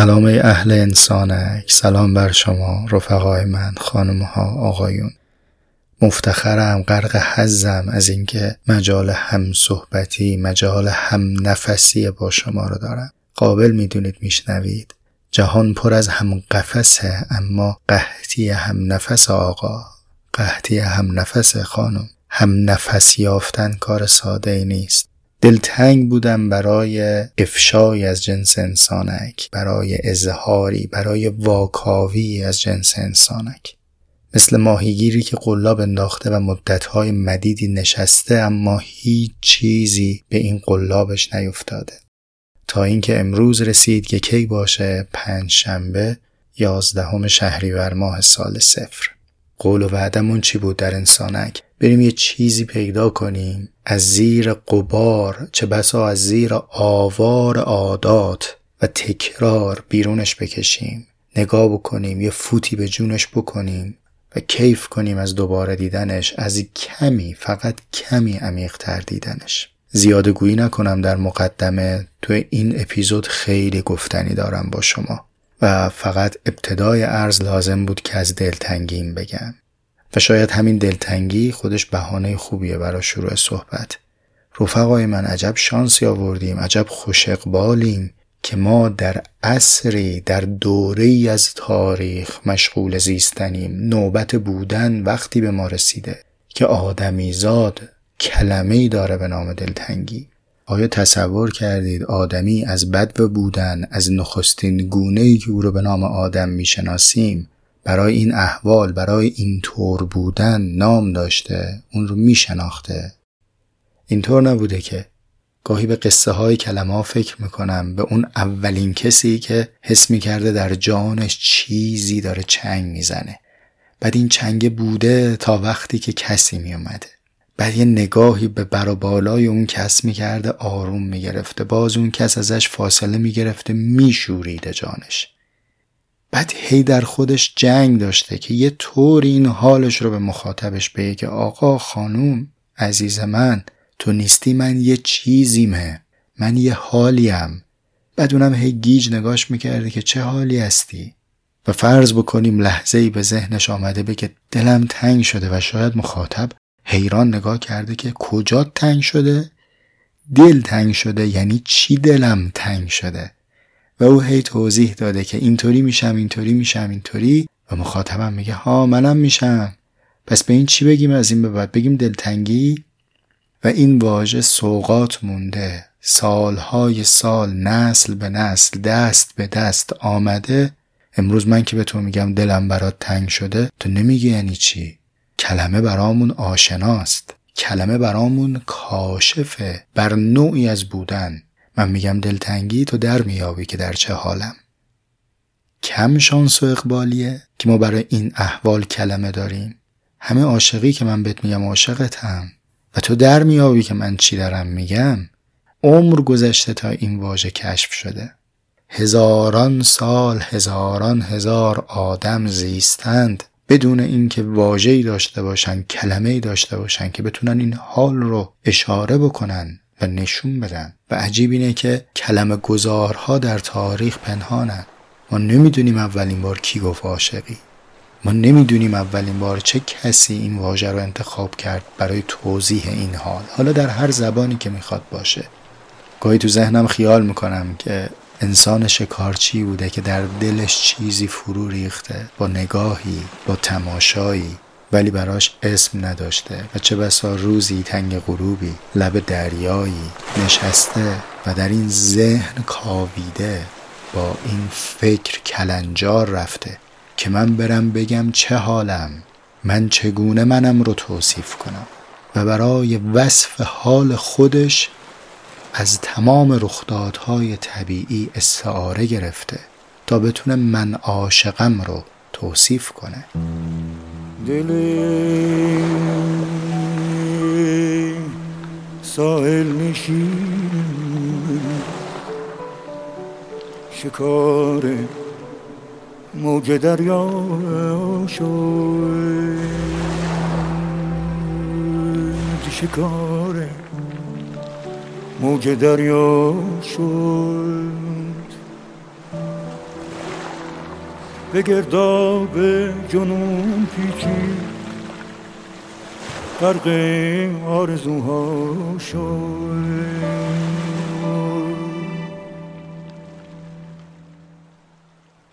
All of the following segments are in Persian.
سلام اهل انسانک سلام بر شما رفقای من خانمها آقایون. مفتخرم غرق حزم از اینکه مجال هم صحبتی مجال هم نفسی با شما رو دارم. قابل می‌دونید میشنوید. جهان پر از هم قفسه اما قحطی هم نفس آقا قحطی هم نفس خانم. هم نفس یافتن کار ساده ای نیست. دلتنگ بودم برای افشای از جنس انسانک برای اظهاری برای واکاوی از جنس انسانک. مثل ماهیگیری که قلاب انداخته و مدتهای مدیدی نشسته اما هیچ چیزی به این قلابش نیفتاده. تا اینکه امروز رسید که کی باشه پنج شنبه یازدهم شهریور ماه سال صفر. قول و وعدمون چی بود در انسانک؟ بریم یه چیزی پیدا کنیم. از زیر قبار چه بسا از زیر آوار عادات و تکرار بیرونش بکشیم. نگاه بکنیم یه فوتی به جونش بکنیم و کیف کنیم از دوباره دیدنش. از کمی فقط کمی عمیقتر دیدنش. زیاده گویی نکنم در مقدمه تو این اپیزود خیلی گفتنی دارم با شما و فقط ابتدای عرض لازم بود که از دلتنگیم بگم. و شاید همین دلتنگی خودش بهانه خوبیه برای شروع صحبت. رفقای من عجب شانسی آوردیم عجب خوش اقبالیم که ما در عصری در دوره از تاریخ مشغول زیستنیم. نوبت بودن وقتی به ما رسیده که آدمیزاد کلمه ای داره به نام دلتنگی. آیا تصور کردید آدمی از بد و بودن از نخستین گونه ای که او رو به نام آدم می‌شناسیم برای این احوال برای این طور بودن نام داشته اون رو میشناخته. اینطور نبوده که گاهی به قصه های کلمه ها فکر می‌کنم به اون اولین کسی که حس می‌کرده در جانش چیزی داره چنگ می‌زنه. بعد این چنگ بوده تا وقتی که کسی میومده بعد یه نگاهی به برابالای اون کس می‌کرده آروم می‌گرفته. باز اون کس ازش فاصله می‌گرفته میشوریده جانش. بعد هی در خودش جنگ داشته که یه طور این حالش رو به مخاطبش بگه که آقا خانوم عزیز من تو نیستی من یه چیزیمه من یه حالیم. بعد اونم هی گیج نگاش می‌کرده که چه حالی هستی؟ و فرض بکنیم لحظه ای به ذهنش آمده بگه دلم تنگ شده و شاید مخاطب حیران نگاه کرده که کجا تنگ شده؟ دل تنگ شده یعنی چی دلم تنگ شده؟ و او هی توضیح داده که اینطوری میشم اینطوری میشم اینطوری. و مخاطبم میگه ها منم میشم. پس به این چی بگیم؟ از این به بعد بگیم دلتنگی. و این واژه سوقات مونده. سالهای سال نسل به نسل دست به دست آمده. امروز من که به تو میگم دلم برات تنگ شده تو نمیگی یعنی چی؟ کلمه برامون آشناست. کلمه برامون کاشفه. بر نوعی از بودن. من میگم دلتنگی تو در میابی که در چه حالم. کم شانس و اقبالیه که ما برای این احوال کلمه داریم. همه عاشقی که من بهت میگم عاشقتم و تو در میابی که من چی دارم میگم عمر گذشته تا این واژه کشف شده. هزاران سال هزاران هزار آدم زیستند بدون اینکه واژه‌ای داشته باشن کلمه‌ای داشته باشن که بتونن این حال رو اشاره بکنن. و نشون بدن. و عجیب اینه که کلمه گذارها در تاریخ پنهانن. ما نمی‌دونیم اولین بار کی گفت عاشقی. ما نمی‌دونیم اولین بار چه کسی این واژه رو انتخاب کرد برای توضیح این حال. حالا در هر زبانی که می‌خواد باشه. گاهی تو ذهنم خیال می‌کنم که انسان شکارچی بوده که در دلش چیزی فرو ریخته. با نگاهی با تماشایی. ولی براش اسم نداشته و چه بسا روزی تنگ غروبی لب دریایی نشسته و در این ذهن کاویده با این فکر کلنجار رفته که من برم بگم چه حالم من چگونه منم رو توصیف کنم و برای وصف حال خودش از تمام رخدادهای طبیعی استعاره گرفته تا بتونه من عاشقم رو توصیف کنه. دل ساحل نشین شکار موج دریا شد شکار موج دریا شد به گرداب جنون پیچی. غرق آرزوها شد.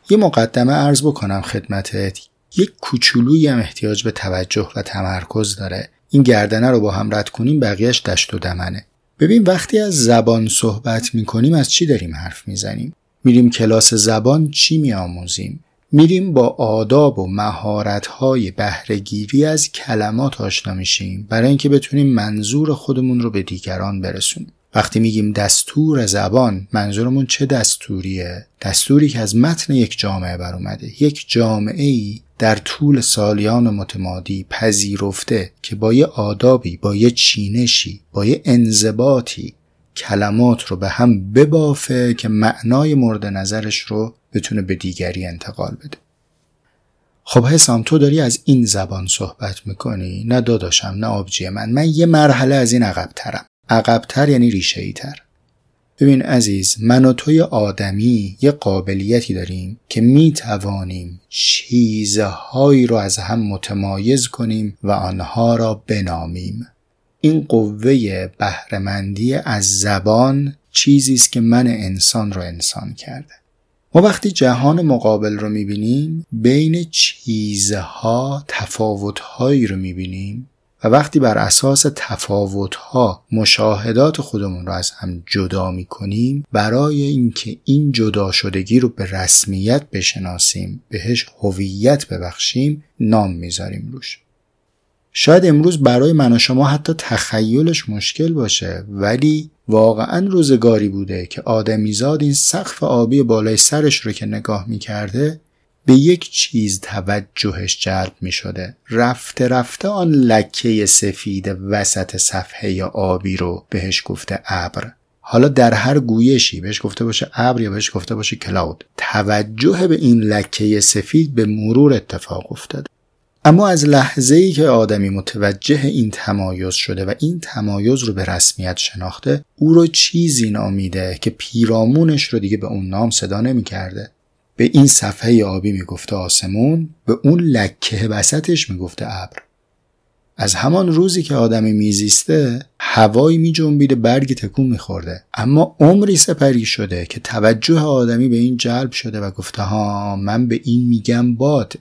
یه مقدمه ارز بکنم خدمتت. یک کوچولویی هم احتیاج به توجه و تمرکز داره. این گردنه رو با هم رد کنیم بقیهش دشت و دمنه. ببین وقتی از زبان صحبت می‌کنیم از چی داریم حرف می‌زنیم؟ میریم کلاس زبان چی میآموزیم؟ میریم با آداب و مهارت‌های بهرهگیری از کلمات آشنا میشیم برای اینکه بتونیم منظور خودمون رو به دیگران برسونیم. وقتی میگیم دستور زبان منظورمون چه دستوریه؟ دستوری که از متن یک جامعه بر اومده. یک جامعه ای در طول سالیان متمادی پذیرفته که با یه آدابی با یه چینشی با یه انضباطی کلمات رو به هم ببافه که معنای مورد نظرش رو بتونه به دیگری انتقال بده. خب حسام تو داری از این زبان صحبت می‌کنی؟ نه داداشم نه آبجی من. من یه مرحله از این عقب ترم عقبتر یعنی ریشه ای تر ببین عزیز من و توی آدمی یه قابلیتی داریم که می توانیم چیزهایی رو از هم متمایز کنیم و آنها را بنامیم. این قوه بهرهمندی از زبان چیزی است که من انسان رو انسان کرده. وقتی جهان مقابل رو می‌بینیم بین چیزها تفاوتهایی رو می‌بینیم و وقتی بر اساس تفاوتها مشاهدات خودمون رو از هم جدا می کنیم برای اینکه این جدا شدگی رو به رسمیت بشناسیم بهش هویت ببخشیم نام می‌ذاریم روش. شاید امروز برای من و شما حتی تخیلش مشکل باشه ولی واقعا روزگاری بوده که آدمیزاد این سقف آبی بالای سرش رو که نگاه می‌کرده به یک چیز توجهش جلب می شده رفته رفته آن لکه سفید وسط صفحه آبی رو بهش گفته ابر. حالا در هر گویشی بهش گفته باشه ابر یا بهش گفته باشه کلاود. توجه به این لکه سفید به مرور اتفاق افتاده. اما از لحظه ای که آدمی متوجه این تمایز شده و این تمایز رو به رسمیت شناخته او رو چیزی نامیده که پیرامونش رو دیگه به اون نام صدا نمی کرده به این صفحه آبی می‌گفته آسمون به اون لکه وسطش می‌گفته ابر. از همان روزی که آدمی میزیسته هوایی میجنبیده برگ تکون میخورده. اما عمری سپری شده که توجه آدمی به این جلب شده و گفته ها من به این میگم باد.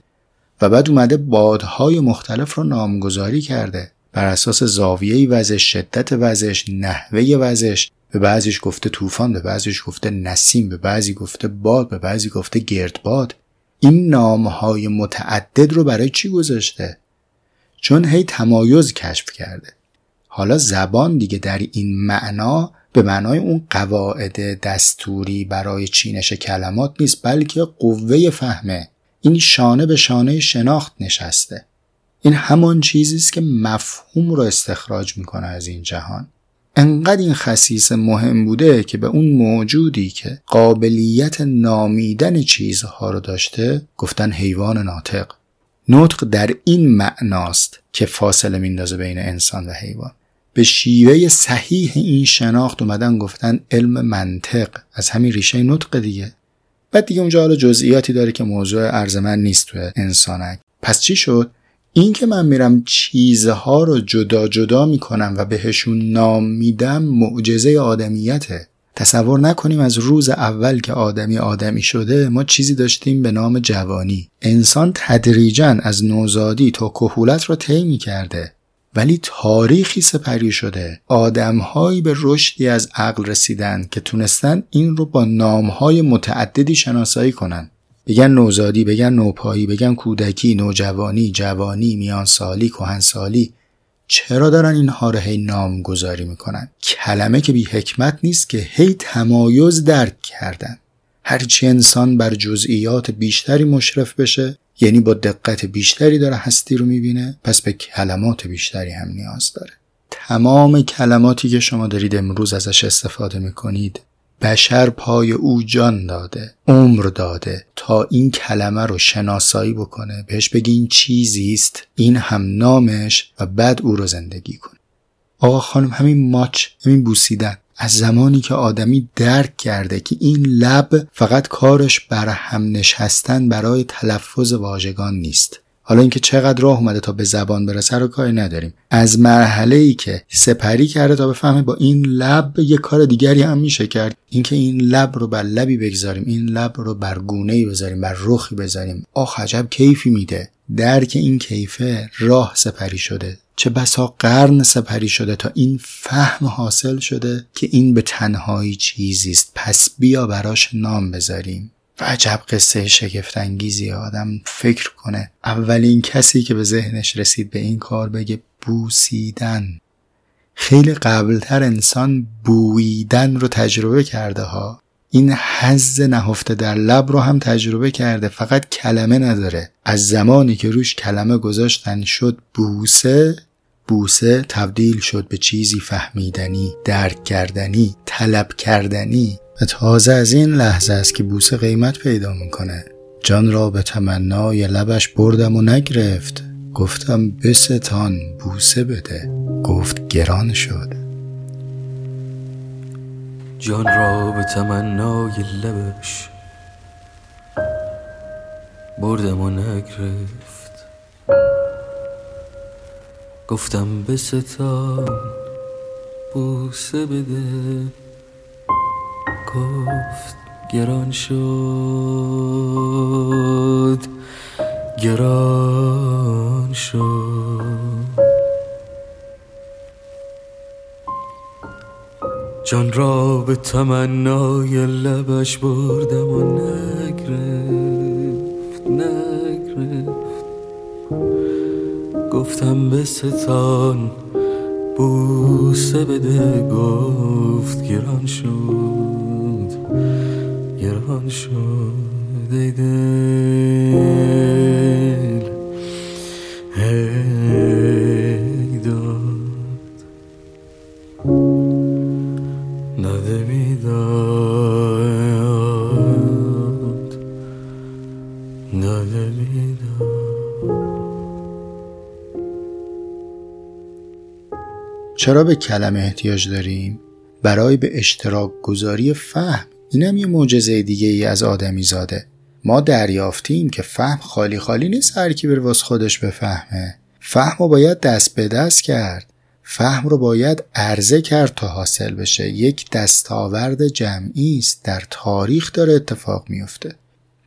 و بعد اومده بادهای مختلف رو نامگذاری کرده. بر اساس زاویه وزش شدت وزش نحوه وزش به بعضیش گفته طوفان به بعضیش گفته نسیم به بعضی گفته باد به بعضی گفته گردباد این نامهای متعدد رو برای چی گذاشته؟ چون هی تمایز کشف کرده. حالا زبان دیگه در این معنا به معنای اون قواعد دستوری برای چینش کلمات نیست بلکه قوه فهمه. این شانه به شانه شناخت نشسته. این همان چیزی است که مفهوم رو استخراج می‌کنه از این جهان. انقدر این خصیص مهم بوده که به اون موجودی که قابلیت نامیدن چیزها رو داشته گفتن حیوان ناطق. نطق در این معناست که فاصله میندازه بین انسان و حیوان. به شیوه صحیح این شناخت اومدن گفتن علم منطق. از همین ریشه نطق دیگه. بعد دیگه اونجا حالا جزئیاتی داره که موضوع ارزمند نیست تو انسانک. پس چی شد؟ این که من میرم چیزها رو جدا جدا می‌کنم و بهشون نام میدم معجزه آدمیته. تصور نکنیم از روز اول که آدمی آدمی شده ما چیزی داشتیم به نام جوانی. انسان تدریجا از نوزادی تا کهولت رو طی کرده ولی تاریخی سپری شده. آدمهایی به رشدی از عقل رسیدن که تونستن این رو با نامهای متعددی شناسایی کنن. بگن نوزادی بگن نوپایی بگن کودکی نوجوانی جوانی میانسالی کهنسالی. چرا دارن اینها رو هی نام گذاری می‌کنن؟ کلمه که بی حکمت نیست که هی تمایز درک کردن. هرچی انسان بر جزئیات بیشتری مشرف بشه یعنی با دقت بیشتری داره هستی رو می‌بینه پس به کلمات بیشتری هم نیاز داره. تمام کلماتی که شما دارید امروز ازش استفاده می‌کنید بشر پای او جان داده عمر داده تا این کلمه رو شناسایی بکنه بهش بگی این چیزی است این هم نامش و بعد او رو زندگی کن. آقا خانم همین ماچ همین بوسیدن. از زمانی که آدمی درک کرده که این لب فقط کارش بر هم نشستن برای تلفظ واژگان نیست. حالا اینکه چقدر راه اومده تا به زبان برسه رو کاری نداریم. از مرحله ای که سپری کرده تا بفهمه با این لب یه کار دیگری هم میشه کرد. اینکه این لب رو بر لبی بگذاریم این لب رو بر گونه ای بذاریم بر رخی بذاریم. آخ عجب کیفی میده. درک این کیفه راه سپری شده. چه بسا قرن سپری شده تا این فهم حاصل شده که این به تنهایی چیزی است. پس بیا براش نام بذاریم. و عجب قصه شگفتانگیزی آدم فکر کنه. اولین کسی که به ذهنش رسید به این کار بگه بوسیدن. خیلی قبلتر انسان بویدن رو تجربه کرده ها. این حز نهفته در لب رو هم تجربه کرده. فقط کلمه نداره. از زمانی که روش کلمه گذاشتن شد بوسه بوسه تبدیل شد به چیزی فهمیدنی درک کردنی طلب کردنی. و تازه از این لحظه است که بوسه قیمت پیدا می‌کنه. جان را به تمنای لبش بردم و نگرفت. گفتم بستان بوسه بده. گفت گران شد. جان را به تمنای لبش بردم و نگرفت. گفتم بستان بوسه بده. گفت گران شد گران شد. جان را به تمنای لبش بردم و نگرفت نگرفت گفتم به ستان بوسه بده گفت گران شد گران شد ای دل. چرا به کلمه احتیاج داریم؟ برای به اشتراک گذاری فهم. اینم یه معجزه دیگه ای از آدمی زاده. ما دریافتیم که فهم خالی خالی نیست هر کی بر واس خودش بفهمه. فهم رو باید دست به دست کرد. فهم رو باید عرضه کرد تا حاصل بشه. یک دستاورد جمعی است. در تاریخ داره اتفاق میفته.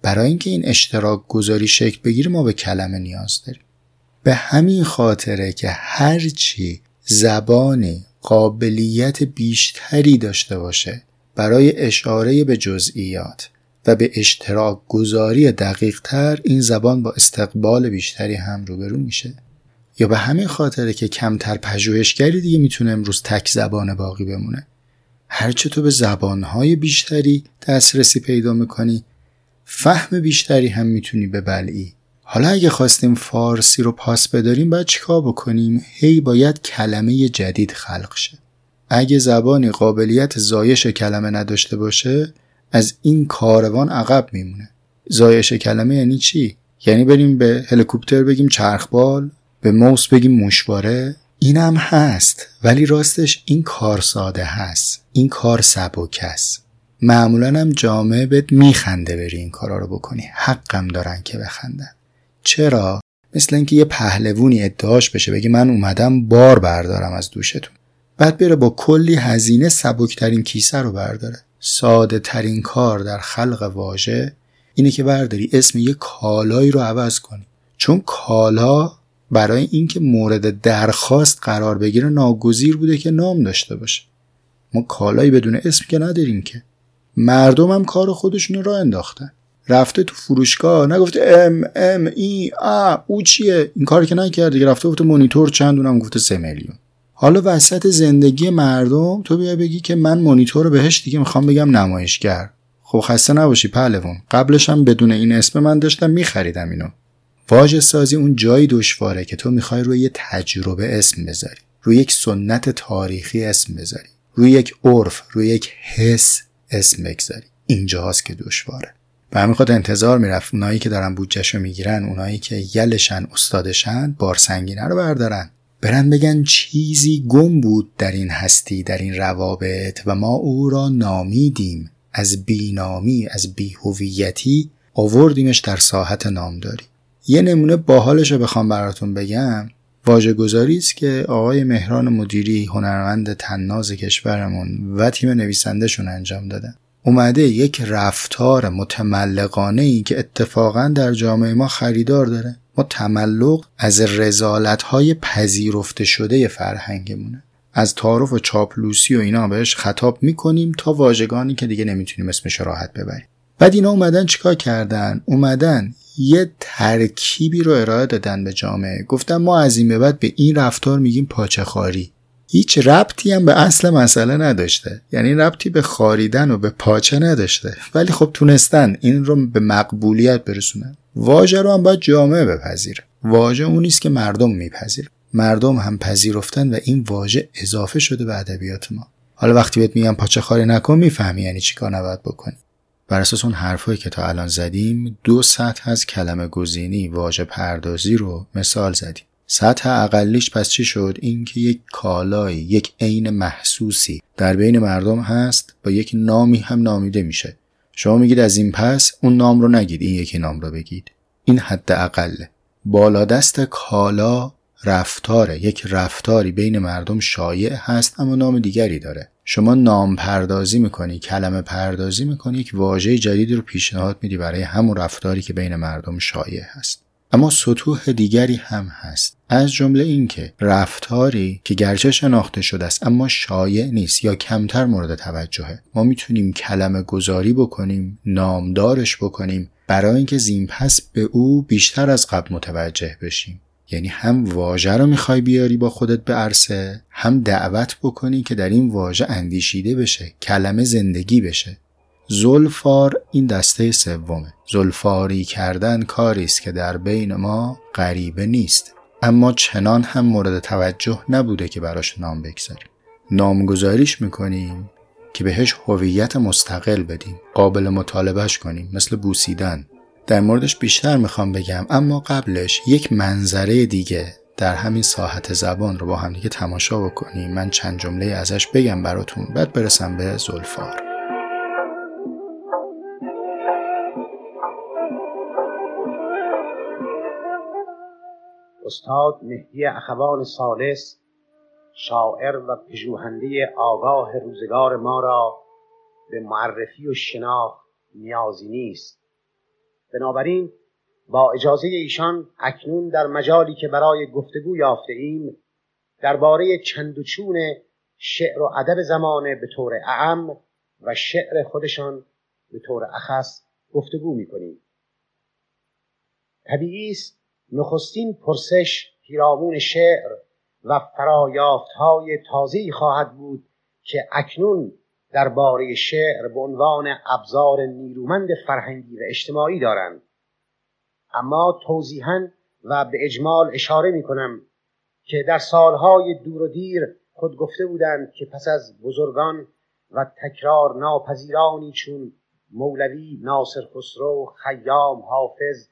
برای اینکه این اشتراک گذاری شکل بگیره ما به کلمه نیاز داریم. به همین خاطره که هرچی زبانی قابلیت بیشتری داشته باشه برای اشاره به جزئیات و به اشتراک گذاری دقیق تر این زبان با استقبال بیشتری هم روبرو میشه. یا به همین خاطره که کمتر پژوهشگری دیگه می‌تونه امروز تک زبان باقی بمونه. هرچه تو به زبانهای بیشتری دسترسی پیدا می‌کنی فهم بیشتری هم می‌تونی به بلعی حالا اگه خواستیم فارسی رو پاس بداریم باید چیکار بکنیم؟ هی باید کلمه جدید خلق شه. اگه زبانی قابلیت زایش کلمه نداشته باشه از این کاروان عقب میمونه. زایش کلمه یعنی چی؟ یعنی بریم به هلیکوپتر بگیم چرخبال به موس بگیم موشواره؟ اینم هست ولی راستش این کار ساده هست. این کار سبک است معمولا هم جامعه بهت میخنده بری این کارا رو بکنی. حقم دارن که بخندن. چرا؟ مثل اینکه یه پهلوونی ادعاش بشه بگی من اومدم بار بردارم از دوشتون. بعد بره با کلی هزینه سبکترین کیسه رو برداره. ساده ترین کار در خلق واژه اینه که برداری اسم یه کالایی رو عوض کنی. چون کالا برای اینکه مورد درخواست قرار بگیره ناگزیر بوده که نام داشته باشه. ما کالایی بدون اسم که نداریم که. مردم هم کار خودشون رو انداختن. رفته تو فروشگاه نگفته ام ام ای آ او چیه؟ این کار که نکرده دیگه رفته گفته مونیتور چند اونم گفته سه میلیون. حالا وسط زندگی مردم تو بیا بگی که من مونیتور رو بهش دیگه می‌خوام بگم نمایشگر. خب خسته نباشی پهلوان. قبلش هم بدون این اسم من داشتم میخریدم اینو. واژه سازی اون جایی دشواره که تو می‌خوای روی یه تجربه اسم بذاری. روی یک سنت تاریخی اسم بذاری. روی یک عرف روی یک حس. اسم بگذاری. اینجاست که دشواره. به همین خاطر انتظار می‌رفت اونایی که دارن بودجهشو می‌گیرن اونایی که یلشن استادشن بار سنگینه رو بردارن. برن بگن چیزی گم بود در این هستی در این روابط و ما او را نامیدیم. از بینامی از بیهویتی آوردیمش در ساحت نامداری. یه نمونه باحالش رو بخوام براتون بگم. واژه گذاری است که آقای مهران مدیری هنرمند تناز کشورمون و تیم نویسندهشون انجام دادن. اومده یک رفتار متملقانه ای که اتفاقا در جامعه ما خریدار داره. ما تملق از رزالت های پذیرفته شده فرهنگمونه. از تعارف و چاپلوسی و اینا بهش خطاب می‌کنیم تا واژگانی که دیگه نمی‌تونیم اسمش راحت ببریم. بعد اینا اومدن چیکار کردن؟ اومدن یه ترکیبی رو ارائه دادن به جامعه. گفتن ما از این به بعد به این رفتار میگیم پاچه خاری هیچ ربطی هم به اصل مسئله نداشته. یعنی ربطی به خاریدن و به پاچه نداشته. ولی خب تونستن این رو به مقبولیت برسونن. واژه رو هم باید جامعه بپذیره. واژه اون نیست که مردم میپذیره. مردم هم پذیرفتن و این واژه اضافه شده به ادبیات ما. حالا وقتی بهت میگم پاچه خاری نکن می‌فهمی یعنی چیکار نباید بکنی. بر اساس اون حرفایی که تا الان زدیم دو سطح از کلمه گزینی واژه پردازی رو مثال زدیم. سطح اقلیش پس چی شد؟ اینکه یک کالایی یک عین محسوسی در بین مردم هست با یک نامی هم نامیده میشه. شما میگید از این پس اون نام رو نگید این یکی نام رو بگید. این حد اقله بالا دست کالا رفتاره یک رفتاری بین مردم شایع هست اما نام دیگری داره. شما نام پردازی می‌کنی کلمه پردازی می‌کنی یک واژه جدیدی رو پیشنهاد میدی برای همون رفتاری که بین مردم شایع هست. اما سطوح دیگری هم هست. از جمله اینکه رفتاری که گرچه شناخته شده است اما شایع نیست یا کمتر مورد توجهه. ما می‌تونیم کلمه گذاری بکنیم نامدارش بکنیم برای اینکه زین پس به او بیشتر از قبل متوجه بشیم. یعنی هم واژه رو می‌خوای بیاری با خودت به عرصه هم دعوت بکنی که در این واژه اندیشیده بشه کلمه زندگی بشه. زلفار این دسته سومه. زلفاری کردن کاری است که در بین ما غریبه نیست. اما چنان هم مورد توجه نبوده که براش نام بگذاریم. نامگذاریش می‌کنیم که بهش هویت مستقل بدیم. قابل مطالبهش کنیم. مثل بوسیدن. در موردش بیشتر می‌خوام بگم اما قبلش یک منظره دیگه در همین ساحت زبان رو با هم دیگه تماشا بکنیم. من چند جمله ازش بگم براتون بعد برسم به زلفار. استاد مهدی اخوان سالس شاعر و پژوهنده آگاه روزگار ما را به معرفی و شناخت نیازی نیست. بنابراین با اجازه ایشان اکنون در مجالی که برای گفتگو یافته ایم درباره چند و شعر و ادب زمانه به طور اعم و شعر خودشان به طور اخص گفتگو می‌کنیم. طبیعی است نخستین پرسش پیرامون شعر و فرایافت های تازه‌ای خواهد بود که اکنون درباره شعر به عنوان ابزار نیرومند فرهنگی و اجتماعی دارند اما توضیحا و به اجمال اشاره می کنم که در سالهای دور و دیر خود گفته بودند که پس از بزرگان و تکرار ناپذیرانی چون مولوی ناصر خسرو خیام حافظ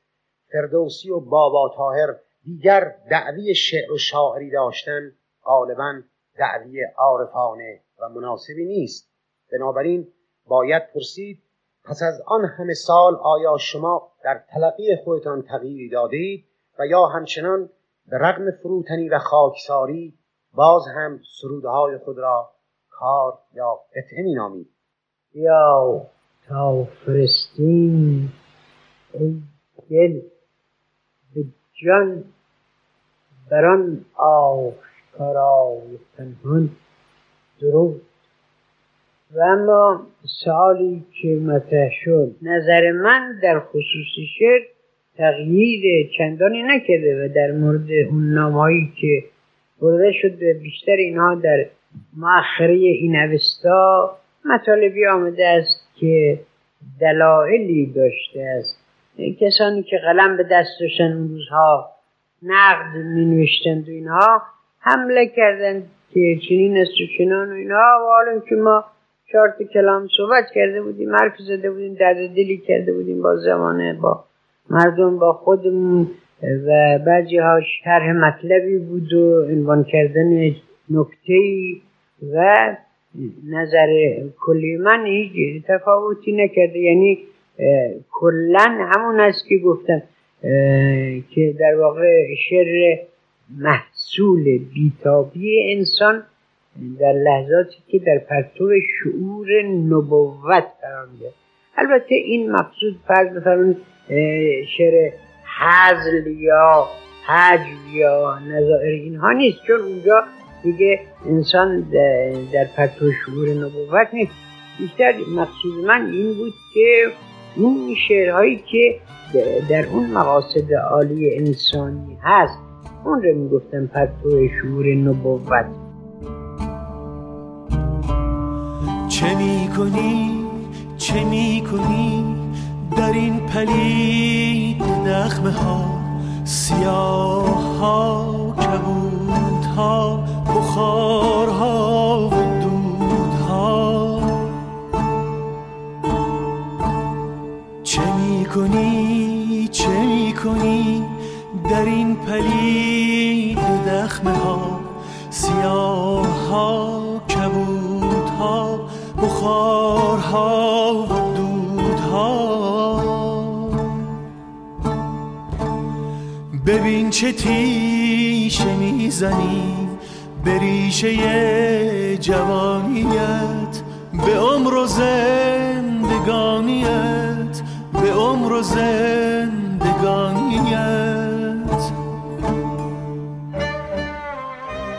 فردوسی و بابا تاهر دیگر دعوی شعر و شاعری داشتن غالبا دعوی عارفانه و مناسبی نیست. بنابراین باید پرسید پس از آن همه سال آیا شما در تلقی خودتان تغییری دادید و یا همچنان به رغم فروتنی و خاکساری باز هم سرودهای خود را کار یا قطعه می نامید یا تا فرستین ای دل به جان بران آشکارای پنهان درود و اما سوالی که مطرح شد. نظر من در خصوص شعر تغییر چندانی نکرده و در مورد اون نامهایی که برده شد بیشتر اینها در مؤخره این اوستا مطالبی آمده است که دلایلی داشته است. کسانی که قلم به دست داشتن اون روزها نقد می نوشتند و اینها حمله کردند که چنین است و چنان و اینها. و حالا که ما چهار کلام صحبت کرده بودیم حرف زده بودیم درد دلی کرده بودیم با زمانه با مردم با خودمون و بعضی ها شرح مطلبی بود و عنوان کردن نکته و نظر کلی من هیچ تفاوتی نکرده. یعنی کلا همون است که گفتم که در واقع شر محصول بیتابی انسان در لحظاتی که در پرتو شعور نبوت قرار میده البته این مقصود فرض بفرمایید شعر حزل یا حجب یا نظائر اینها نیست چون اونجا دیگه انسان در پرتو شعور نبوت نیست. بیشتر مقصود من این بود که اون شعرهایی که در اون مقاصد عالی انسانی هست اون رو می‌گفتم پرتو شعور نبوت. چه می‌کنی؟ چه می‌کنی؟ در این پلید دخمه ها سیاه ها کبود ها بخار ها و دود ها چه می‌کنی؟ چه می‌کنی؟ در این پلید دخمه ها سیاه ها ها بخار ها و دود ها ببین چه تیشه می‌زنی به ریشه جوانیت به عمر و زندگانیت به عمر و زندگانیت.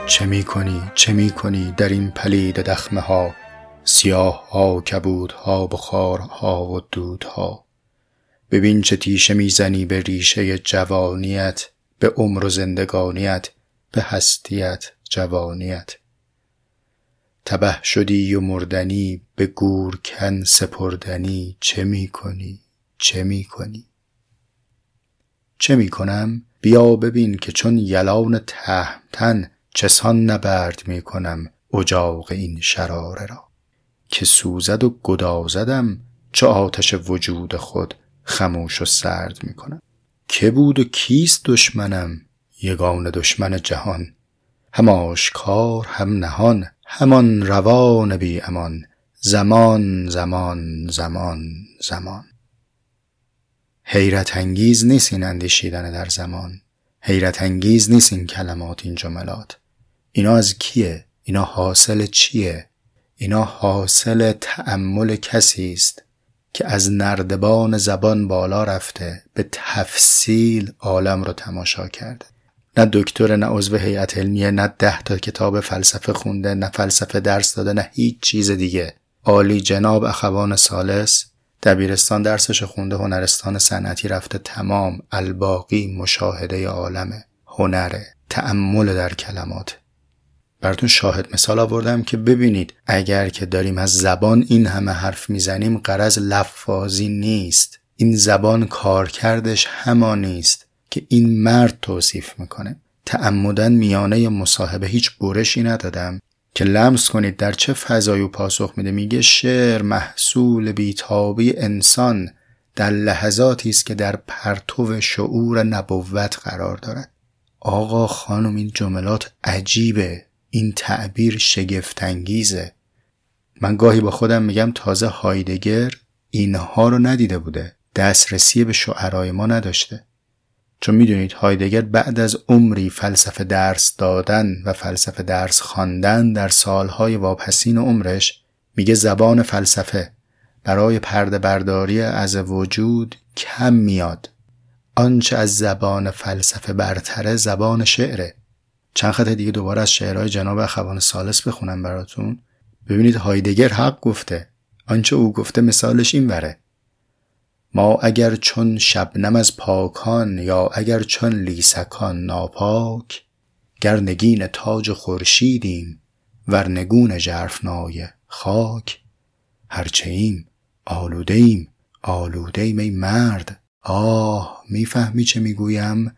چه می کنی چه می کنی در این پلید دخمه ها سیاه ها کبود ها بخار ها و دود ها ببین چه تیشه می‌زنی به ریشه جوانیت به عمر و زندگانیت به هستیت جوانیت. تبه شدی و مردنی به گورکن سپردنی. چه می کنی چه می کنی چه می کنم بیا ببین که چون یلان تهمتن چسان نبرد می کنم اجاق این شراره را. که سوزد و گدازدم چه آتش وجود خود خموش و سرد می کنم که بود و کیست دشمنم؟ یگان دشمن جهان. هم آشکار هم نهان. همان روان بی امان. زمان زمان زمان زمان. حیرت انگیز نیست این اندیشیدن در زمان. حیرت انگیز نیست این کلمات این جملات. اینا از کیه؟ اینا حاصل چیه؟ اینا حاصل تأمل کسی است که از نردبان زبان بالا رفته به تفصیل عالم رو تماشا کرده. نه دکتر نه عضو هیئت علمیه نه ده تا کتاب فلسفه خونده نه فلسفه درس داده نه هیچ چیز دیگه. عالی جناب اخوان سالس دبیرستان درسش خونده هنرستان صنعتی رفته تمام الباقی مشاهده عالمه هنره. تأمل در کلمات. براتون شاهد مثال آوردم که ببینید اگر که داریم از زبان این همه حرف می‌زنیم قرض لفاظی نیست. این زبان کارکردش همان نیست که این مرد توصیف می‌کنه. تعمدن میانه مصاحبه هیچ برشی ندادم که لمس کنید در چه فضایی پاسخ میده. میگه شعر محصول بیتابی انسان در لحظاتی است که در پرتو شعور نبوت قرار دارد. آقا خانم این جملات عجیبه. این تعبیر شگفتانگیزه. من گاهی با خودم میگم تازه هایدگر اینها رو ندیده بوده. دسترسی به شعرهای ما نداشته. چون می‌دونید هایدگر بعد از عمری فلسفه درس دادن و فلسفه درس خواندن در سالهای واپسین عمرش میگه زبان فلسفه برای پرده برداری از وجود کم میاد. آنچه از زبان فلسفه برتره زبان شعره. چند خط دیگه دوباره از شعرهای جناب اخوان سالس بخونم براتون. ببینید هایدگر حق گفته. آنچه او گفته مثالش این وره. ما اگر چون شبنم از پاکان یا اگر چون لیسکان ناپاک گر نگین تاج خورشیدیم ور نگون ژرفنای خاک. هرچه ایم آلوده ایم. آلوده ایم ای مرد. آه می‌فهمی چه می‌گویم؟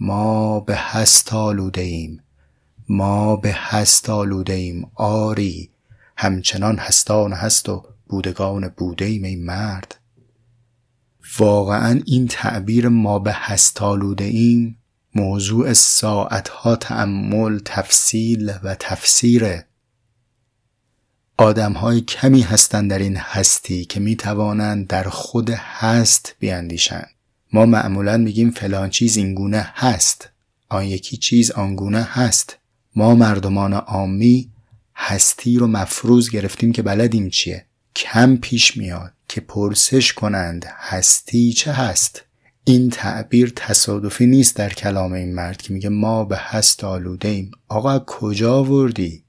ما به هست آلوده ایم ما به هست آلوده ایم آری. همچنان هستان هست و بودگان بوده ایم ای مرد. واقعا این تعبیر ما به هست آلوده ایم موضوع ساعتها تأمل تفصیل و تفسیره. آدم های کمی هستند در این هستی که می توانند در خود هست بیاندیشند. ما معمولا میگیم فلان چیز اینگونه هست آن یکی چیز آنگونه هست. ما مردمان عامی هستی رو مفروض گرفتیم که بلدیم چیه؟ کم پیش میاد که پرسش کنند هستی چه هست. این تعبیر تصادفی نیست در کلام این مرد که میگه ما به هست آلوده ایم آقا کجا وردی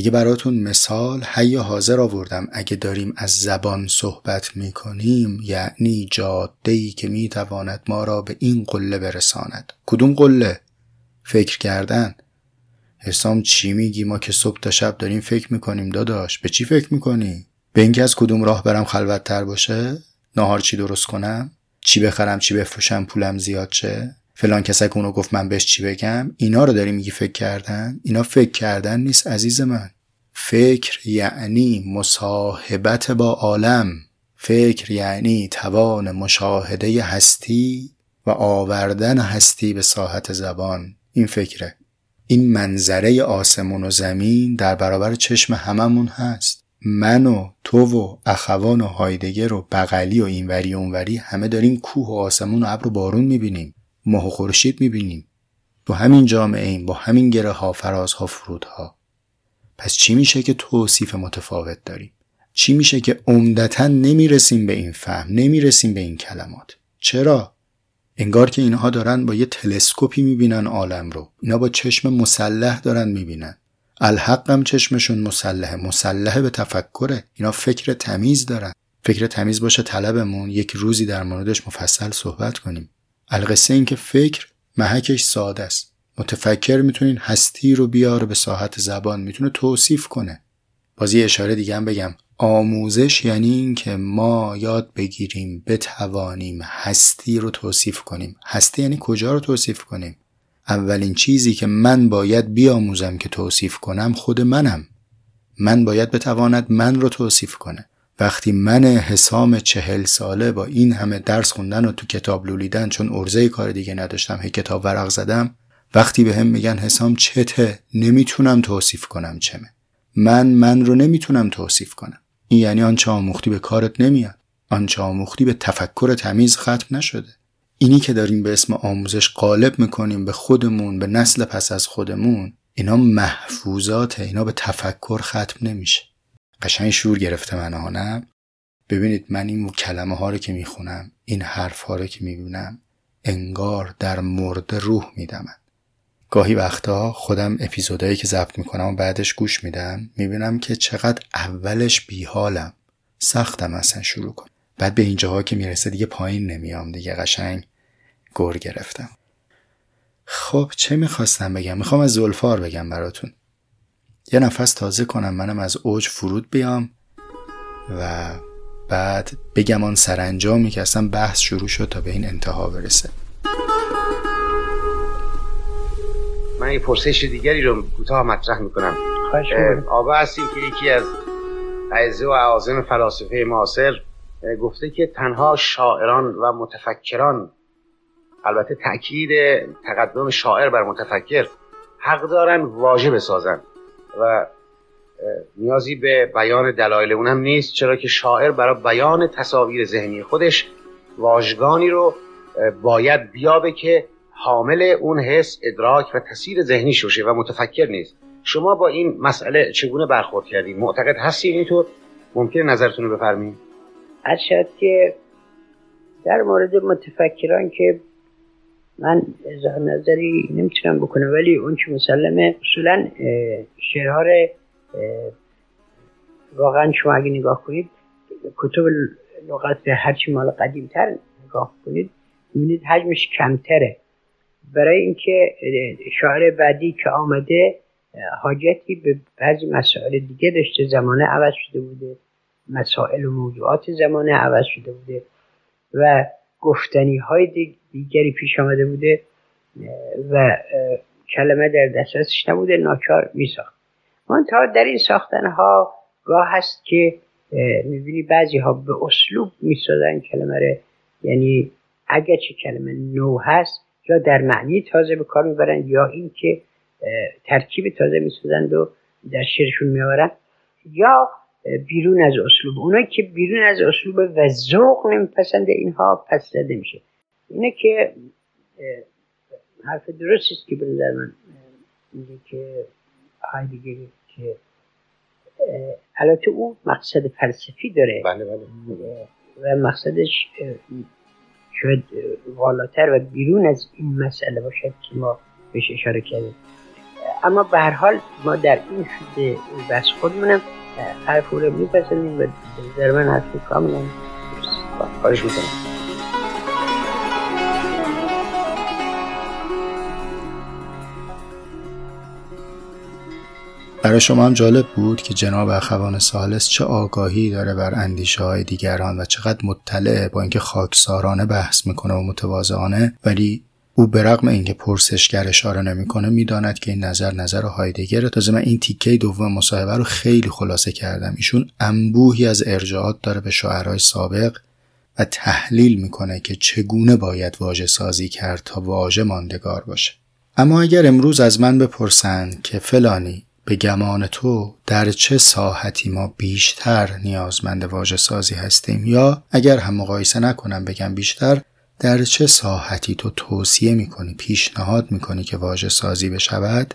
دیگه براتون مثال حی حاضر آوردم. اگه داریم از زبان صحبت می‌کنیم یعنی جاده ای که می‌تواند ما را به این قله برساند. کدوم قله؟ فکر کردن. حسام چی میگی؟ ما که صبح تا شب داریم فکر می‌کنیم داداش. به چی فکر می‌کنی؟ به اینکه از کدوم راه برم خلوت تر باشه؟ ناهار چی درست کنم؟ چی بخرم؟ چی بفروشم؟ پولم زیاد شه؟ فلان کسک اونو گفت من بهش چی بگم اینا رو داری میگی فکر کردن؟ اینا فکر کردن نیست عزیز من. فکر یعنی مصاحبت با عالم. فکر یعنی توان مشاهده هستی و آوردن هستی به ساحت زبان. این فکره. این منظره آسمون و زمین در برابر چشم هممون هست. من و تو و اخوان و هایدگر و بغلی و اینوری اونوری همه داریم کوه و آسمون و ابر و بارون می‌بینیم. ماه و خورشید می‌بینیم. تو همین جامعه ایم با همین گره ها فرازها فرودها. پس چی میشه که توصیف متفاوت داریم؟ چی میشه که عمدتا نمی‌رسیم به این فهم نمی‌رسیم به این کلمات؟ چرا؟ انگار که اینها دارن با یه تلسکوپی می‌بینن عالم رو. اینا با چشم مسلح دارن می‌بینن. الحق هم چشمشون مسلحه. مسلحه به تفکره. اینا فکر تمیز دارن. فکر تمیز باشه طلبمون. یک روزی در موردش مفصل صحبت کنیم. القصه این که فکر محکش ساده است. متفکر می‌تونین هستی رو بیاره به ساحت زبان. می‌تونه توصیف کنه. بازی اشاره دیگه هم بگم. آموزش یعنی این که ما یاد بگیریم بتوانیم هستی رو توصیف کنیم. هستی یعنی کجا رو توصیف کنیم؟ اولین چیزی که من باید بیاموزم که توصیف کنم خود منم. من باید بتواند من رو توصیف کنه. وقتی من حسام چهل ساله با این همه درس خوندن و تو کتاب لولیدن چون ارزه کار دیگه نداشتم هی کتاب ورق زدم وقتی به هم میگن حسام چته نمی‌تونم توصیف کنم چمه. من من رو نمی‌تونم توصیف کنم. این یعنی آنچه آموختی به کارت نمیاد. آنچه آموختی به تفکر تمیز ختم نشده. اینی که داریم به اسم آموزش غالب می‌کنیم به خودمون به نسل پس از خودمون اینا محفوظات اینا به تفکر ختم نمیشه. قشنگ شور گرفته من نه؟ ببینید من این کلمه ها رو که می‌خونم این حرف ها رو که می‌بینم انگار در مرد روح میدمن. گاهی وقتا خودم اپیزودهایی که ضبط می‌کنم و بعدش گوش میدم می‌بینم که چقدر اولش بیحالم. سختم اصلا شروع کنم. بعد به اینجاها که می‌رسه دیگه پایین نمیام دیگه قشنگ گر گرفتم. خب چه می‌خواستم بگم؟ می‌خوام از زلفار بگم براتون. یه نفس تازه کنم منم از اوج فرود بیام و بعد بگم آن سرانجامی که اصلا بحث شروع شد تا به این انتها برسه. من یه پرسش دیگری رو کوتاه مطرح می‌کنم. آقا هستیم که یکی از اعزه و اعاظم فلاسفه معاصر گفته که تنها شاعران و متفکران البته تاکید تقدم شاعر بر متفکر حق دارن واژه بسازن. و نیازی به بیان دلایل اونم نیست چرا که شاعر برای بیان تصاویر ذهنی خودش واژگانی رو باید بیابه که حامل اون حس ادراک و تصویر ذهنی شوشه و متفکر نیست. شما با این مسئله چگونه برخورد کردید معتقد هستید اینطور ممکن نظرتون رو بفرمایید. شد که در مورد متفکران که من اظهار نظری نمی‌تونم بکنم ولی اون که مسلمه اصولا شعرها واقعا شما اگه نگاه کنید کتب لغت هرچی مال قدیمتر نگاه کنید می‌بینید حجمش کمتره. برای اینکه شاعر بعدی که آمده حاجتی به بعضی مسائل دیگه داشته زمانه عوض شده بوده مسائل و موضوعات زمانه عوض شده بوده و گفتنی های دیگری پیش آمده بوده و کلمه در دسترسش نبوده ناچار میساخت. منتها در این ساختن ها گاه هست که می‌بینی بعضی ها به اسلوب می‌سازن کلمه رو. یعنی اگر چه کلمه نو هست یا در معنی تازه به کار می‌برن یا اینکه ترکیب تازه می‌سازند و در شعرشون میآورن یا بیرون از اسلوب. اونایی که بیرون از اسلوب و ذوق نمیپسند اینها پس زده میشه. اینه که حرف درست است که به نظر من میگه که هایدگر که البته او مقصد فلسفی داره. بله بله. و مقصدش شاید والاتر و بیرون از این مسئله باشد که ما بهش اشاره کردیم. اما به هر حال ما در این حد بحث خودمونم حرف او رو میپسندیم و در من حرف کاملا خواهش می‌کنم. برای شما هم جالب بود که جناب اخوان سالس چه آگاهی داره بر اندیشه های دیگران و چقدر مطلعه با اینکه خاکسارانه بحث می‌کنه و متواضعانه ولی او به رغم اینکه پرسشگر اشاره نمی‌کنه می‌داند که این نظر نظر هایدگره تازه من این تیکه دوم مصاحبه رو خیلی خلاصه کردم. ایشون انبوهی از ارجاعات داره به شاعرای سابق و تحلیل می‌کنه که چگونه باید واژه سازی کرد تا واژه ماندگار باشه. اما اگر امروز از من بپرسند که فلانی به گمان تو در چه ساحتی ما بیشتر نیازمند واژه سازی هستیم؟ یا اگر هم مقایسه نکنم بگم بیشتر در چه ساحتی تو توصیه می‌کنی پیشنهاد می‌کنی که واژه سازی بشود؟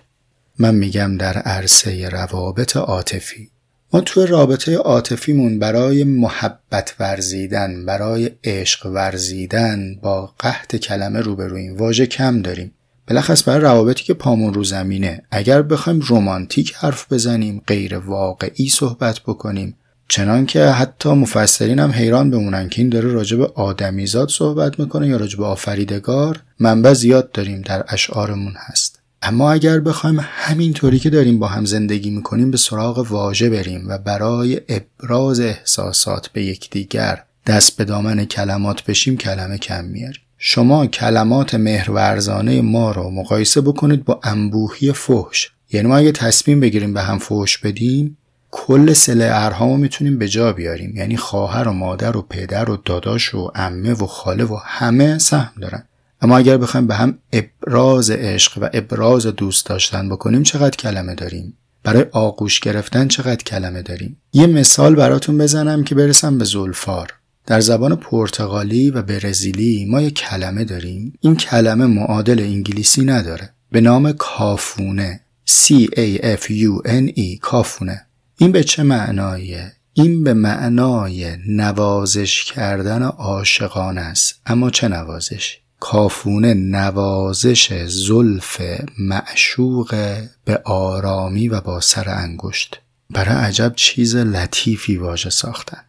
من میگم در عرصه روابط عاطفی. ما تو رابطه عاطفیمون برای محبت ورزیدن برای عشق ورزیدن با قحط کلمه روبرویم واژه کم داریم. بلخص برای روابطی که پامون رو زمینه اگر بخوایم رومانتیک حرف بزنیم غیر واقعی صحبت بکنیم چنان که حتی مفسرین هم حیران بمونن که این داره راجب آدمیزاد صحبت می‌کنه یا راجب آفریدگار منبع زیاد داریم در اشعارمون هست. اما اگر بخوایم همینطوری که داریم با هم زندگی می‌کنیم به سراغ واژه بریم و برای ابراز احساسات به یکدیگر دست به دامن کلمات بشیم کلمه کم میاریم. شما کلمات مهرورزانه ما رو مقایسه بکنید با انبوهی فحش. یعنی ما اگه تصمیم بگیریم به هم فحش بدیم کل سله ارهامو می‌تونیم به جا بیاریم. یعنی خواهر و مادر و پدر و داداش و عمه و خاله و همه سهم دارن. اما اگر بخوایم به هم ابراز عشق و ابراز دوست داشتن بکنیم چقدر کلمه داریم؟ برای آغوش گرفتن چقدر کلمه داریم؟ یه مثال براتون بزنم که برسم به زلفار. در زبان پرتغالی و برزیلی ما یک کلمه داریم. این کلمه معادل انگلیسی نداره. به نام کافونه. C A F U N E کافونه. این به چه معنایه؟ این به معنای نوازش کردن عاشقانه است. اما چه نوازش؟ کافونه نوازش زلف معشوق به آرامی و با سر انگشت. برای عجب چیز لطیفی واژه ساختن.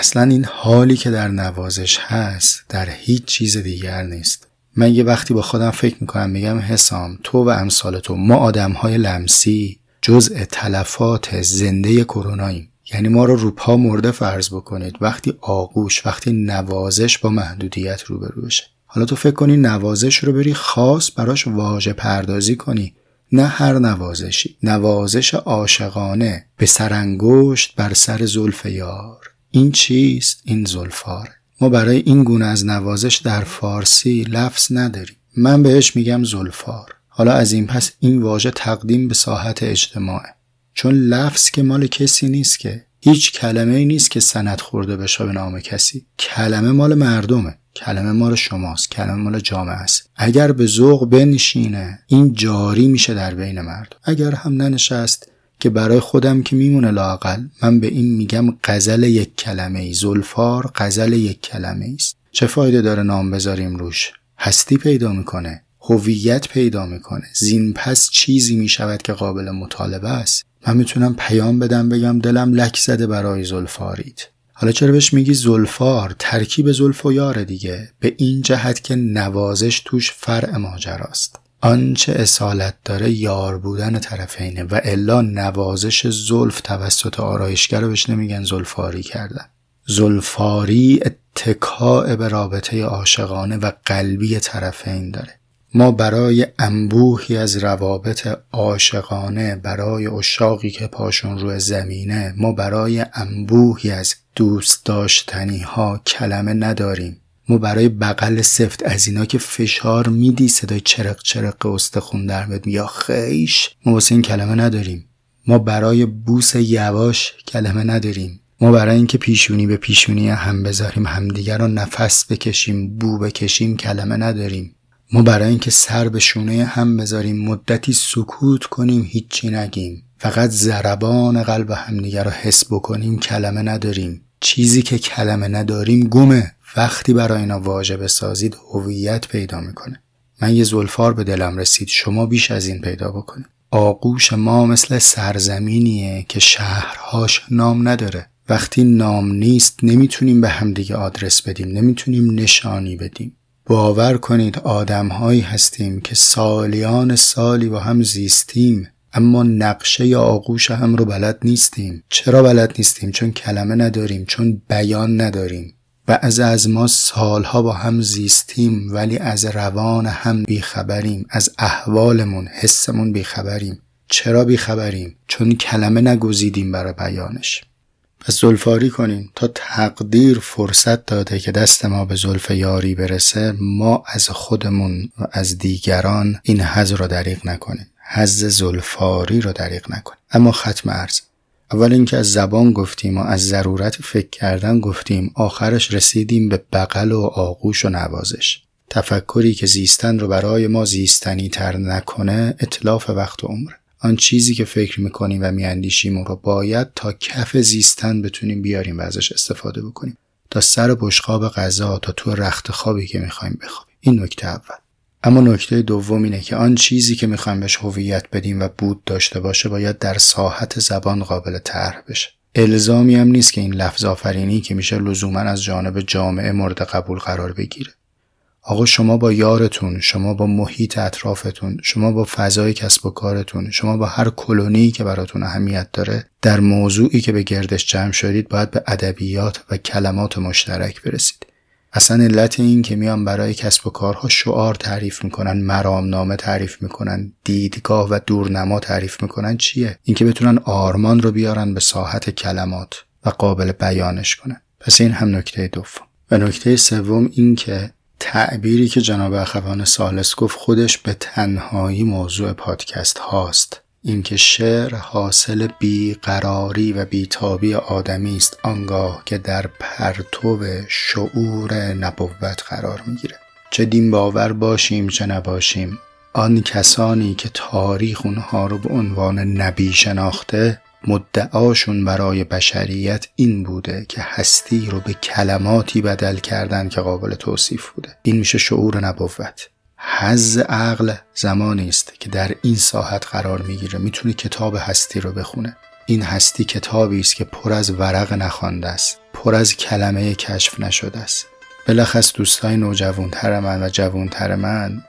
اصلا این حالی که در نوازش هست در هیچ چیز دیگر نیست. من یه وقتی با خودم فکر می‌کنم میگم حسام تو و امثال تو ما آدم های لمسی جزء تلفات زنده کروناییم. یعنی ما رو روپا مرده فرض بکنید. وقتی آغوش وقتی نوازش با محدودیت روبرو بشه. حالا تو فکر کنی نوازش رو بری خاص براش واژه پردازی کنی. نه هر نوازشی. نوازش عاشقانه به سرانگشت بر سر زلف یار. این چیست؟ این زلفار. ما برای این گونه از نوازش در فارسی لفظ نداریم. من بهش میگم زلفار. حالا از این پس این واژه تقدیم به ساحت اجتماعه چون لفظ که مال کسی نیست که. هیچ کلمه ای نیست که سند خورده بشه به نام کسی. کلمه مال مردمه. کلمه مال شماست. کلمه مال جامعه است. اگر به ذوق بنشینه این جاری میشه در بین مردم. اگر هم ننشست که برای خودم که میمونه لاقل من به این میگم غزل یک کلمه ای. زلفار غزل یک کلمه است. چه فایده داره نام بذاریم روش؟ هستی پیدا می‌کنه هویت پیدا می‌کنه. زین پس چیزی می‌شود که قابل مطالبه است. من می‌تونم پیام بدم بگم دلم لک زده برای زلفارید. حالا چرا بهش میگی زلفار؟ ترکیب زلف و یار دیگه. به این جهت که نوازش توش فرع ماجراست. آنچه اصالت داره یار بودن طرفینه و الا نوازش زلف توسط آرایشگر رو بهش نمیگن زلفاری کردن. زلفاری اتکاع به رابطه عاشقانه و قلبی طرفین داره. ما برای انبوهی از روابط عاشقانه برای اشاقی که پاشون روی زمینه ما برای انبوهی از دوست داشتنی ها کلمه نداریم. ما برای بغل سفت از اینا که فشار میدی صدای چرق چرق استخون در میاد یا خیش ما واسه این کلمه نداریم. ما برای بوس یواش کلمه نداریم. ما برای اینکه پیشونی به پیشونی هم بذاریم همدیگر رو نفس بکشیم بو بکشیم کلمه نداریم. ما برای اینکه سر به شونه هم بذاریم مدتی سکوت کنیم هیچی نگیم. فقط ضربان قلب همدیگر رو حس بکنیم کلمه نداریم. چیزی که کلمه نداریم گمه. وقتی برای اینا واژه بسازید هویت پیدا می‌کنه. من یه زلفار به دلم رسید شما بیش از این پیدا بکنید. آغوش ما مثل سرزمینیه که شهرهاش نام نداره. وقتی نام نیست نمی‌تونیم به همدیگه آدرس بدیم نمی‌تونیم نشانی بدیم. باور کنید آدمهایی هستیم که سالیان سالی با هم زیستیم اما نقشه یا آغوش هم رو بلد نیستیم. چرا بلد نیستیم؟ چون کلمه نداریم چون بیان نداریم. و از از ما سالها با هم زیستیم ولی از روان هم بیخبریم از احوالمون حسمون بیخبریم. چرا بیخبریم؟ چون کلمه نگزیدیم برای بیانش. پس زلفاری کنیم تا تقدیر فرصت داده که دست ما به زلف یاری برسه ما از خودمون و از دیگران این حز رو دریغ نکنیم. حز زلفاری رو دریغ نکنیم. اما ختم عرض اول اینکه از زبان گفتیم و از ضرورت فکر کردن گفتیم آخرش رسیدیم به بغل و آغوش و نوازش. تفکری که زیستن رو برای ما زیستنی تر نکنه اطلاف وقت و عمره آن چیزی که فکر می‌کنیم و میاندیشیم رو باید تا کف زیستن بتونیم بیاریم و ازش استفاده بکنیم. تا سر بشقاب غذا تا تو رخت خوابی که می‌خوایم بخوابیم. این نکته اول. اما نکته دوم اینه که آن چیزی که می‌خوایم بهش هویت بدیم و بود داشته باشه باید در ساحت زبان قابل طرح بشه. الزامی هم نیست که این لفظ آفرینی که میشه لزوما از جانب جامعه مورد قبول قرار بگیره. آقا شما با یارتون شما با محیط اطرافتون شما با فضای کسب و کارتون شما با هر کلونی که براتون اهمیت داره در موضوعی که به گردش جمع شدید باید به ادبیات و کلمات مشترک برسید. اصلا علت این که میان برای کسب و کارها شعار تعریف می‌کنن مرامنامه تعریف می‌کنن دیدگاه و دورنما تعریف می‌کنن چیه؟ اینکه بتونن آرمان رو بیارن به ساحت کلمات و قابل بیانش کنن. پس این هم نکته دوم. و نکته سوم این که تعبیری که جناب اخوان سالس گفت خودش به تنهایی موضوع پادکست هاست. اینکه شعر حاصل بیقراری و بیتابی آدمی است آنگاه که در پرتو شعور نبوت قرار می‌گیره. چه دین باور باشیم چه نباشیم آن کسانی که تاریخ اونها رو به عنوان نبی شناخته مدعاشون برای بشریت این بوده که هستی رو به کلماتی بدل کردن که قابل توصیف بوده. این میشه شعور نبوت. حز عقل زمانی است که در این ساحت قرار می‌گیره می‌تونه کتاب هستی رو بخونه. این هستی کتابی است که پر از ورق نخوانده است پر از کلمه کشف نشده است. بلخص دوستای نوجوانتر من و جوانتر من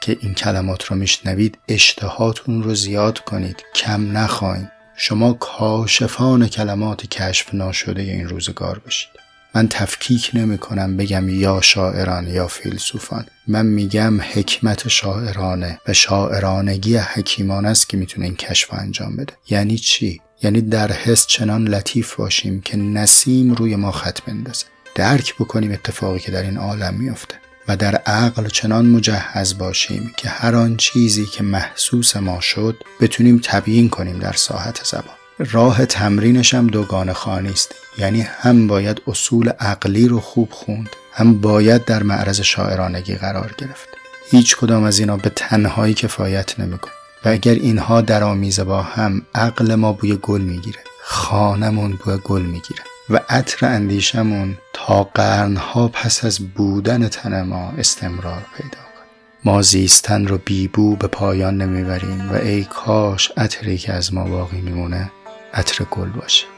که این کلمات رو میشنوید اشتهاتون رو زیاد کنید کم نخواین. شما کاشفان کلمات کشف ناشده این روزگار باشید من تفکیک نمی کنم بگم یا شاعران یا فیلسوفان. من میگم حکمت شاعرانه و شاعرانگی حکیمان است که می‌تونه این کشف انجام بده. یعنی چی؟ یعنی در حس چنان لطیف باشیم که نسیم روی ما خط بندازه. درک بکنیم اتفاقی که در این عالم میافته و در عقل چنان مجهز باشیم که هر آن چیزی که محسوس ما شد بتونیم تبیین کنیم در ساحت زبان. راه تمرینش هم دوگانه خانی است. یعنی هم باید اصول عقلی رو خوب خوند هم باید در معرض شاعرانگی قرار گرفت. هیچ کدام از اینا به تنهایی کفایت نمیکن و اگر اینها در آمیزه با هم عقل ما بوی گل می‌گیره. خانمون بوی گل می‌گیره. و عطر اندیشمون تا قرنها پس از بودن تن ما استمرار پیدا کنه. ما زیستن رو بیبو به پایان نمی‌بریم و ای کاش عطری که از ما باقی میمونه عطر گل باشه.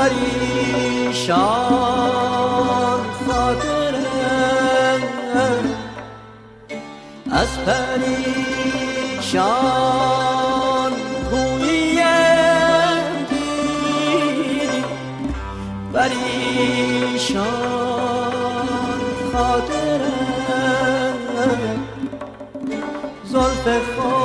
پریشان خاطرم. از پریشان گویم دیدی پریشان زلف خود